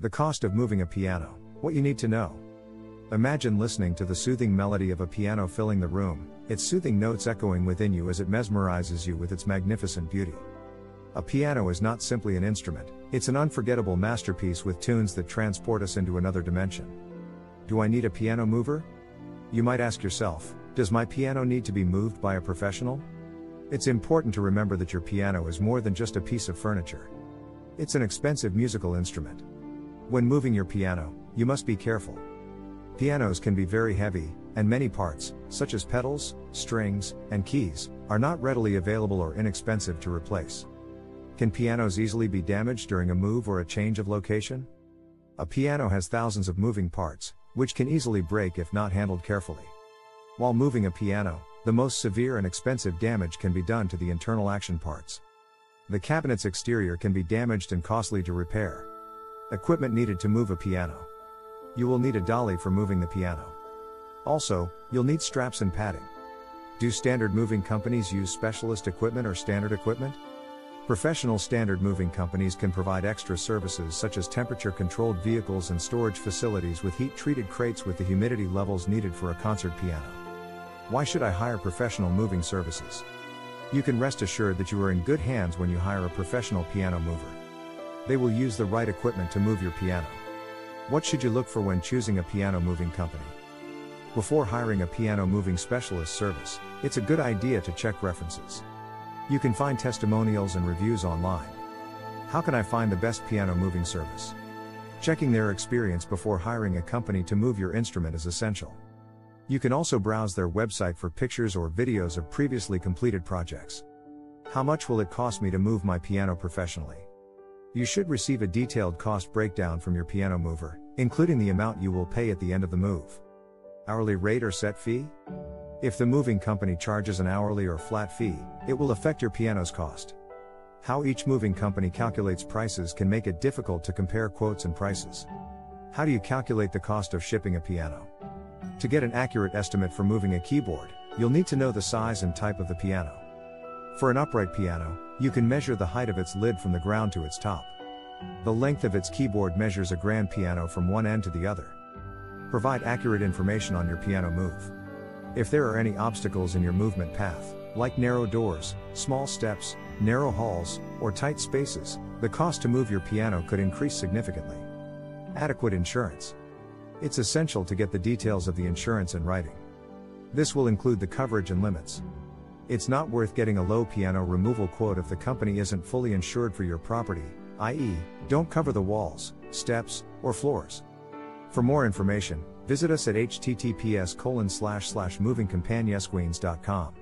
The cost of moving a piano, what you need to know. Imagine listening to the soothing melody of a piano filling the room, its soothing notes echoing within you as it mesmerizes you with its magnificent beauty. A piano is not simply an instrument, it's an unforgettable masterpiece with tunes that transport us into another dimension. Do I need a piano mover? You might ask yourself, does my piano need to be moved by a professional? It's important to remember that your piano is more than just a piece of furniture. It's an expensive musical instrument. When moving your piano, you must be careful. Pianos can be very heavy, and many parts, such as pedals, strings, and keys, are not readily available or inexpensive to replace. Can pianos easily be damaged during a move or a change of location? A piano has thousands of moving parts, which can easily break if not handled carefully. While moving a piano, the most severe and expensive damage can be done to the internal action parts. The cabinet's exterior can be damaged and costly to repair. Equipment needed to move a piano. You will need a dolly for moving the piano. Also, you'll need straps and padding. Do standard moving companies use specialist equipment or standard equipment? Professional standard moving companies can provide extra services such as temperature controlled vehicles and storage facilities with heat treated crates with the humidity levels needed for a concert piano. Why should I hire professional moving services? You can rest assured that you are in good hands when you hire a professional piano mover. They will use the right equipment to move your piano. What should you look for when choosing a piano moving company? Before hiring a piano moving specialist service, it's a good idea to check references. You can find testimonials and reviews online. How can I find the best piano moving service? Checking their experience before hiring a company to move your instrument is essential. You can also browse their website for pictures or videos of previously completed projects. How much will it cost me to move my piano professionally? You should receive a detailed cost breakdown from your piano mover, including the amount you will pay at the end of the move. Hourly rate or set fee? If the moving company charges an hourly or flat fee, it will affect your piano's cost. How each moving company calculates prices can make it difficult to compare quotes and prices. How do you calculate the cost of shipping a piano? To get an accurate estimate for moving a keyboard, you'll need to know the size and type of the piano. For an upright piano, you can measure the height of its lid from the ground to its top. The length of its keyboard measures a grand piano from one end to the other. Provide accurate information on your piano move. If there are any obstacles in your movement path, like narrow doors, small steps, narrow halls, or tight spaces, the cost to move your piano could increase significantly. Adequate insurance. It's essential to get the details of the insurance in writing. This will include the coverage and limits. It's not worth getting a low piano removal quote if the company isn't fully insured for your property, i.e., don't cover the walls, steps, or floors. For more information, Visit us at https movingcompanionsqueens.com.